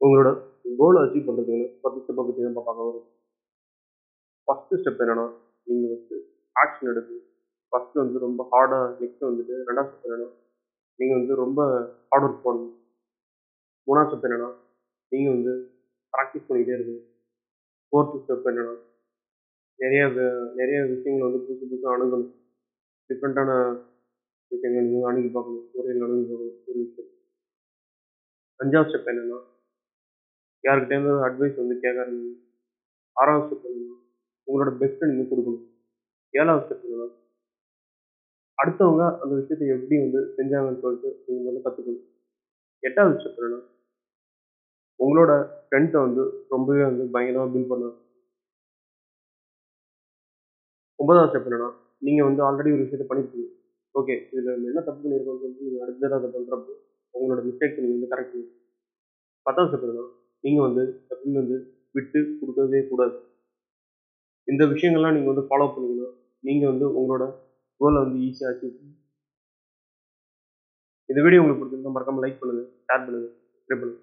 உங்களோட கோலை அச்சீவ் பண்ணுறதுக்கு ஃபஸ்ட்டு ஸ்டெப்பை பற்றி தான் பார்க்க வரும் ஃபஸ்ட்டு ஸ்டெப் என்னென்னா நீங்கள் வந்து ஆக்ஷன் எடுத்து ஃபஸ்ட்டு வந்து ரொம்ப ஹார்டாக நெக்ஸ்ட்டு வந்துட்டு ரெண்டாவது ஸ்டெப் என்னென்னா நீங்கள் வந்து ரொம்ப ஹார்ட் ஒர்க் பண்ணணும் மூணாவது ஸ்டெப் என்னென்னா நீங்கள் வந்து ப்ராக்டிஸ் பண்ணிக்கிட்டே இருக்கணும். ஃபோர்த்து ஸ்டெப் என்னென்னா நிறைய நிறைய விஷயங்கள் வந்து புதுசு புதுசாக அணுகணும். டிஃப்ரெண்ட்டான விஷயங்களை நீங்கள் அணுகி பார்க்கணும். ஒரே அணுகி பார்க்கணும். ஒரு விஷயம். அஞ்சாவது ஸ்டெப் என்னென்னா யாருக்கிட்டேருந்து அட்வைஸ் வந்து கேட்காதீங்க ஆறாவது ஸ்டெப் உங்களோட பெஸ்ட்டை நீங்கள் கொடுக்கணும். ஏழாவது ஸ்டெப் என்னன்னா அடுத்தவங்க அந்த விஷயத்தை எப்படி வந்து செஞ்சாங்கன்னு சொல்லிட்டு நீங்கள் வந்து கற்றுக்கணும் எட்டாவது ஸ்டெப் என்னன்னா உங்களோட ஸ்ட்ரென்த்தை வந்து ரொம்பவே வந்து பயங்கரமாக பில்ட் பண்ணணும். ஒன்பதாவது ஸ்டெப் என்னன்னா நீங்கள் வந்து ஆல்ரெடி ஒரு விஷயத்தை பண்ணியிருக்கீங்க ஓகே இதில் நம்ம என்ன தப்பு பண்ணிருக்கோம் சொல்லிட்டு நீங்கள் அடுத்த தடவை அதை பண்ணுறப்போ உங்களோட மிஸ்டேக்ஸ் நீங்கள் வந்து கரெக்ட் பத்தாவது ஸ்டெப் என்னன்னா நீங்கள் வந்து எப்பவுமே வந்து விட்டு கொடுக்கவே கூடாது. இந்த விஷயங்கள்லாம் நீங்கள் வந்து ஃபாலோ பண்ணீங்கன்னா நீங்கள் வந்து உங்களோட கோலை வந்து ஈஸியாக அச்சீவ் பண்ணுங்க இந்த வீடியோ உங்களுக்கு பிடிச்சிருந்தா மறக்காமல் லைக் பண்ணுங்கள் ஷேர் பண்ணுங்கள் சப்ஸ்கிரைப் பண்ணுங்கள்